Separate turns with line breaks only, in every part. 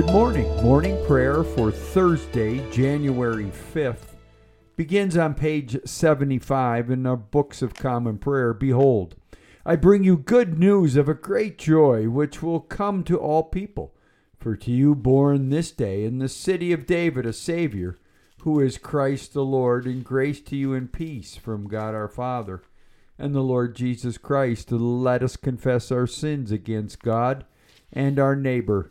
Good morning. Morning prayer for Thursday, January 5th begins on page 75 in the Books of Common Prayer. Behold, I bring you good news of a great joy which will come to all people. For to you born this day in the city of David a Savior, who is Christ the Lord, and grace to you and peace from God our Father and the Lord Jesus Christ. Let us confess our sins against God and our neighbor.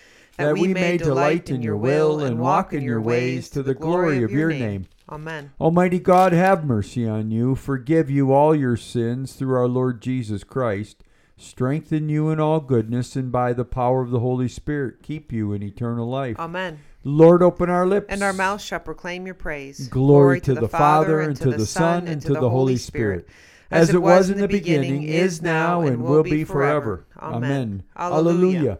that we may delight in your will and walk in your ways to the glory of your name.
Amen.
Almighty God, have mercy on you, forgive you all your sins through our Lord Jesus Christ, strengthen you in all goodness, and by the power of the Holy Spirit keep you in eternal life.
Amen.
Lord, open our lips.
And our mouth shall proclaim your praise.
Glory, to, the, Father, and to the Son, and to the Holy Spirit. As it was in the beginning, is now, and will be forever. Amen. Alleluia.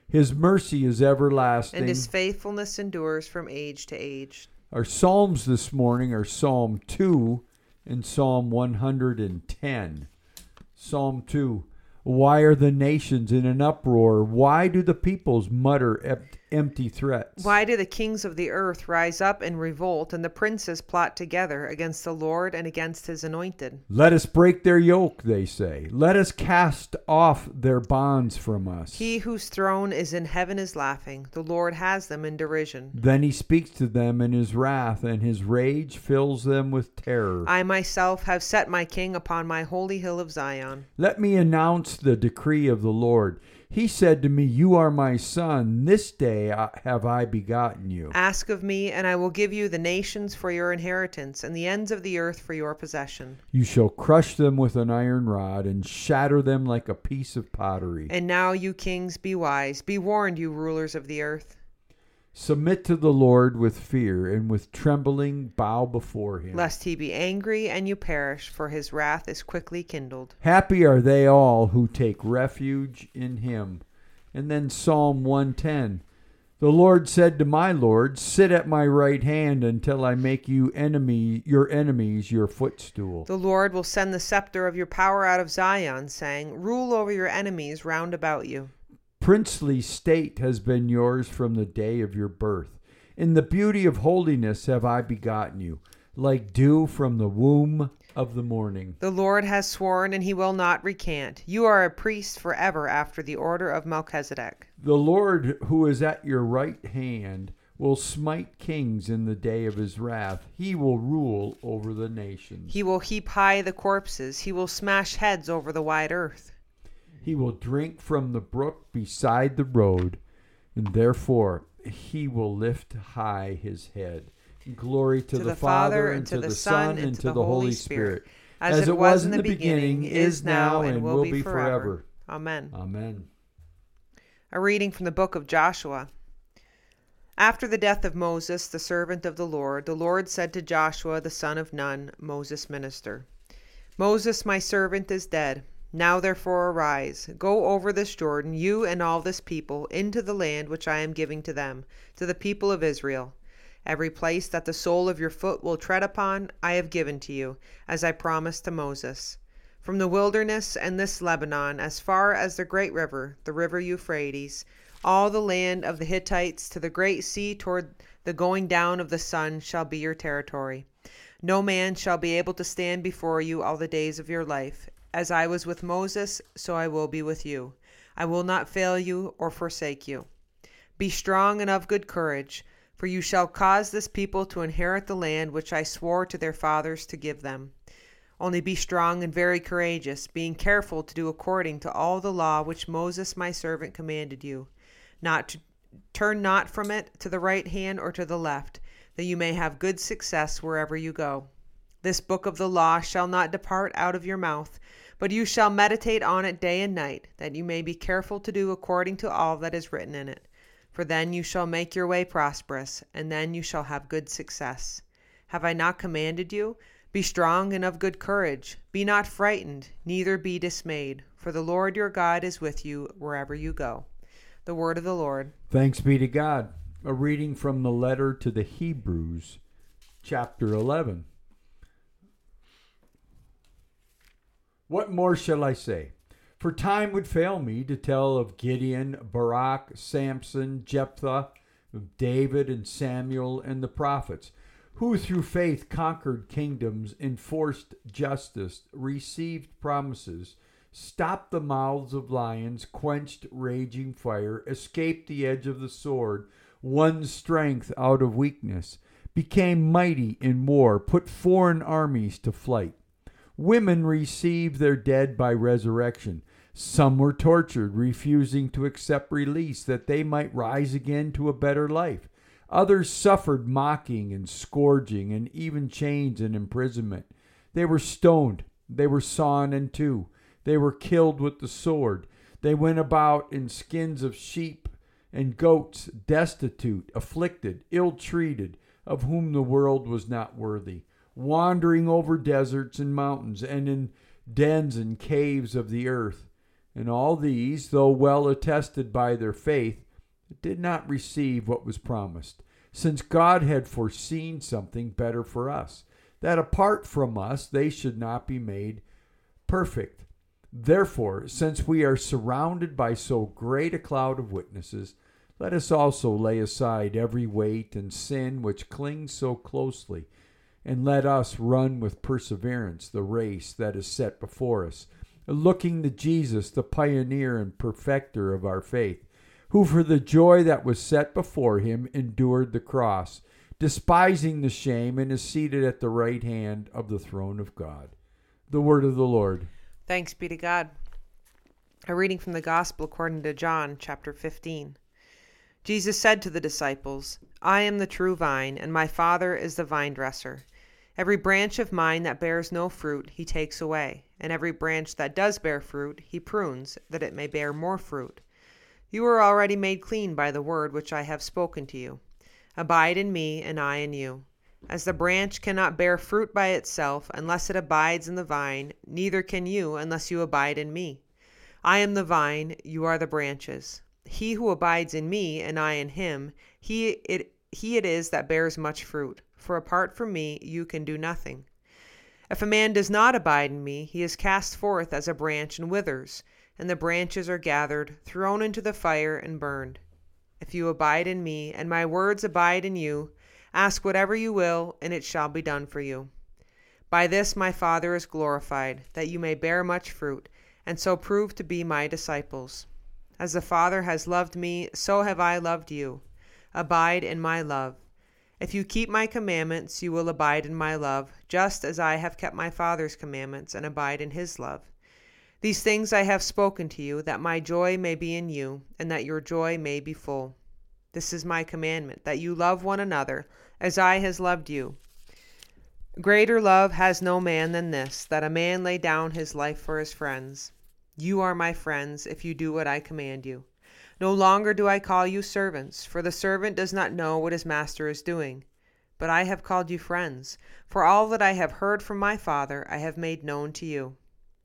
his mercy is everlasting,
And his faithfulness endures from age to age.
Our Psalms this morning are Psalm 2 and Psalm 110. Psalm 2. Why are the nations in an uproar? Why do the peoples mutter empty threats?
Why do the kings of the earth rise up and revolt, and the princes plot together against the Lord and against his anointed?
Let us break their yoke, they say. Let us cast off their bonds from us.
He whose throne is in heaven is laughing. The Lord has them in derision.
Then he speaks to them in his wrath, and his rage fills them with terror.
I myself have set my king upon my holy hill of Zion.
Let me announce the decree of the Lord. He said to me, You are my son. This day have I begotten you.
Ask of me, and I will give you the nations for your inheritance, and the ends of the earth for your possession.
You shall crush them with an iron rod and shatter them like a piece of pottery.
And now, you kings, be wise. Be warned, you rulers of the earth.
Submit to the Lord with fear, and with trembling bow before him.
Lest he be angry and you perish, for his wrath is quickly kindled.
Happy are they all who take refuge in him. And then Psalm 110. The Lord said to my Lord, Sit at my right hand until I make you enemy your enemies your footstool.
The Lord will send the scepter of your power out of Zion, saying, Rule over your enemies round about you.
Princely state has been yours from the day of your birth. In the beauty of holiness have I begotten you, like dew from the womb of the morning.
The Lord has sworn, and he will not recant. You are a priest forever after the order of Melchizedek.
The Lord who is at your right hand will smite kings in the day of his wrath. He will rule over the nations.
He will heap high the corpses, he will smash heads over the wide earth.
He will drink from the brook beside the road, and therefore he will lift high his head. Glory to, the, Father, and to the Son, and to the Holy Spirit,
as, it was in the beginning, is now, and will be forever. Amen.
Amen.
A reading from the book of Joshua. After the death of Moses, the servant of the Lord, the Lord said to Joshua the son of Nun, Moses' minister Moses, my servant, is dead. Now therefore arise, go over this Jordan, you and all this people, into the land which I am giving to them, to the people of Israel. Every place that the sole of your foot will tread upon, I have given to you, as I promised to Moses. From the wilderness and this Lebanon, as far as the great river, the river Euphrates, all the land of the Hittites to the great sea toward the going down of the sun shall be your territory. No man shall be able to stand before you all the days of your life. As I was with Moses, so I will be with you. I will not fail you or forsake you. Be strong and of good courage, for you shall cause this people to inherit the land which I swore to their fathers to give them. Only be strong and very courageous, being careful to do according to all the law which Moses my servant commanded you. Not to turn not from it to the right hand or to the left, that you may have good success wherever you go. This book of the law shall not depart out of your mouth, but you shall meditate on it day and night, that you may be careful to do according to all that is written in it. For then you shall make your way prosperous, and then you shall have good success. Have I not commanded you? Be strong and of good courage. Be not frightened, neither be dismayed, for the Lord your God is with you wherever you go. The word of the Lord.
Thanks be to God. A reading from the letter to the Hebrews, chapter 11. What more shall I say? For time would fail me to tell of Gideon, Barak, Samson, Jephthah, David and Samuel and the prophets who through faith conquered kingdoms, enforced justice, received promises, stopped the mouths of lions, quenched raging fire, escaped the edge of the sword, won strength out of weakness, became mighty in war, put foreign armies to flight. Women received their dead by resurrection. Some were tortured, refusing to accept release that they might rise again to a better life. Others suffered mocking and scourging and even chains and imprisonment. They were stoned. They were sawn in two. They were killed with the sword. They went about in skins of sheep and goats, destitute, afflicted, ill treated, of whom the world was not worthy, wandering over deserts and mountains and in dens and caves of the earth. And all these, though well attested by their faith, did not receive what was promised, since God had foreseen something better for us, that apart from us they should not be made perfect. Therefore, since we are surrounded by so great a cloud of witnesses, let us also lay aside every weight and sin which clings so closely, and let us run with perseverance the race that is set before us, looking to Jesus, the pioneer and perfecter of our faith who for the joy that was set before him endured the cross, despising the shame, and is seated at the right hand of the throne of God. The word of the Lord.
Thanks be to God. A reading from the Gospel according to John, chapter 15. Jesus said to the disciples, I am the true vine, and my Father is the vine dresser. Every branch of mine that bears no fruit, he takes away, and every branch that does bear fruit, he prunes, that it may bear more fruit. You are already made clean by the word which I have spoken to you. Abide in me, and I in you. As the branch cannot bear fruit by itself unless it abides in the vine, neither can you unless you abide in me. I am the vine, you are the branches. He who abides in me, and I in him, he it, he it is that bears much fruit, for apart from me you can do nothing. If a man does not abide in me, he is cast forth as a branch and withers and the branches are gathered, thrown into the fire, and burned. If you abide in me, and my words abide in you, ask whatever you will, and it shall be done for you. By this my Father is glorified, that you may bear much fruit, and so prove to be my disciples. As the Father has loved me, so have I loved you. Abide in my love. If you keep my commandments, you will abide in my love, just as I have kept my Father's commandments and abide in his love. These things I have spoken to you, that my joy may be in you, and that your joy may be full. This is my commandment, that you love one another, as I has loved you. Greater love has no man than this, that a man lay down his life for his friends. You are my friends, if you do what I command you. No longer do I call you servants, for the servant does not know what his master is doing. But I have called you friends, for all that I have heard from my Father I have made known to you.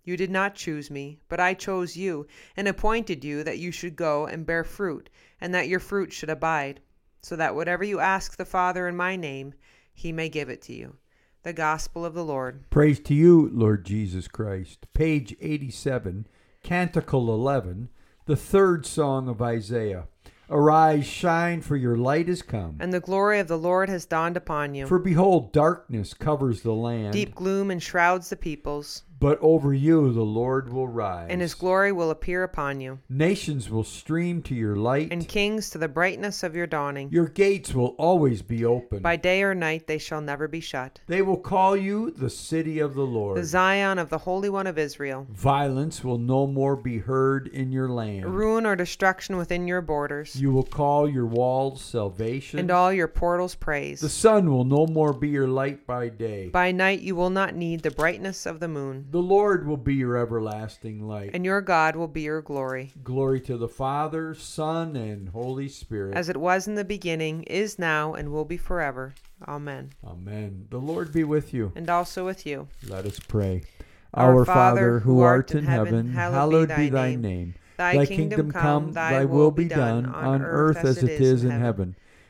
You did not choose me, but I chose you, and appointed you that you should go and bear fruit, and that your fruit should abide, so that whatever you ask the Father in my name, he may give it to you. The Gospel of the Lord.
Praise to you, Lord Jesus Christ. Page 87, Canticle 11, the third song of Isaiah. Arise, shine, for your light is come.
And the glory of the Lord has dawned upon you.
For behold, darkness covers the land.
Deep gloom enshrouds the peoples.
But over you the Lord will rise.
and his glory will appear upon you,
Nations will stream to your light.
and kings to the brightness of your dawning.
your gates will always be open.
By day or night they shall never be shut.
they will call you the city of the Lord.
The Zion of the Holy One of Israel.
Violence will no more be heard in your land.
Ruin or destruction within your borders,
You will call your walls salvation.
and all your portals praise.
the sun will no more be your light by day.
By night you will not need the brightness of the moon,
the Lord will be your everlasting light.
and your God will be your glory.
Glory to the Father, Son, and Holy Spirit.
As it was in the beginning, is now, and will be forever. Amen.
Amen. The Lord be with you.
And also with you.
Let us pray.
Our
Our
Father,
Father,
who art
art
in heaven,
heaven,
hallowed
hallowed be
thy
thy
name.
name.
Thy, kingdom come,
thy will be done on earth as it is in heaven.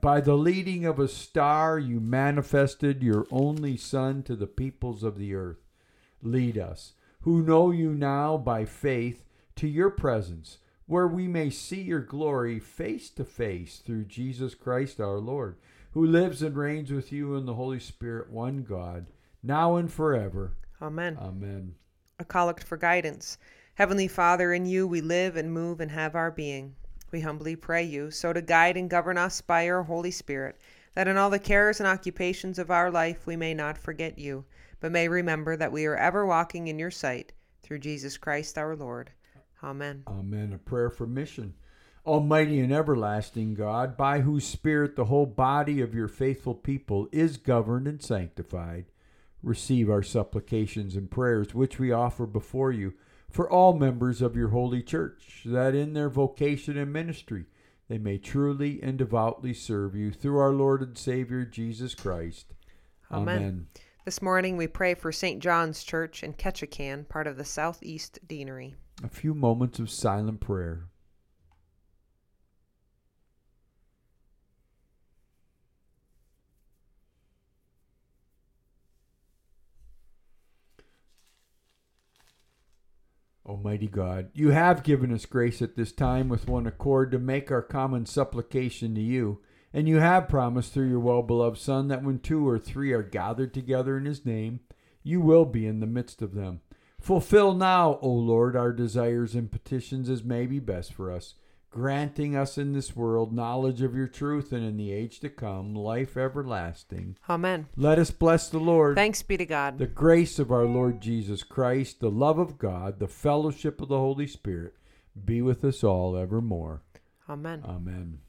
by the leading of a star, you manifested your only Son to the peoples of the earth. Lead us, who know you now by faith, to your presence, where we may see your glory face to face through Jesus Christ our Lord, who lives and reigns with you in the Holy Spirit, one God, now and forever.
Amen.
Amen.
A collect for guidance. Heavenly Father, in you we live and move and have our being. We humbly pray you so to guide and govern us by your Holy Spirit, that in all the cares and occupations of our life we may not forget you, but may remember that we are ever walking in your sight, through Jesus Christ our Lord. Amen.
Amen. A prayer for mission. Almighty and everlasting God, by whose Spirit the whole body of your faithful people is governed and sanctified, receive our supplications and prayers which we offer before you for all members of your holy church, that in their vocation and ministry they may truly and devoutly serve you through our Lord and Savior Jesus Christ.
Amen. This morning we pray for St. John's Church in Ketchikan, part of the Southeast Deanery.
A few moments of silent prayer. Almighty God, you have given us grace at this time with one accord to make our common supplication to you. And you have promised through your well beloved Son that when two or three are gathered together in his name, you will be in the midst of them. Fulfill now, O Lord, our desires and petitions as may be best for us, granting us in this world knowledge of your truth and in the age to come life everlasting.
Amen.
Let us bless the Lord.
Thanks be to God.
The grace of our Lord Jesus Christ, the love of God, the fellowship of the Holy Spirit be with us all evermore.
Amen.
Amen.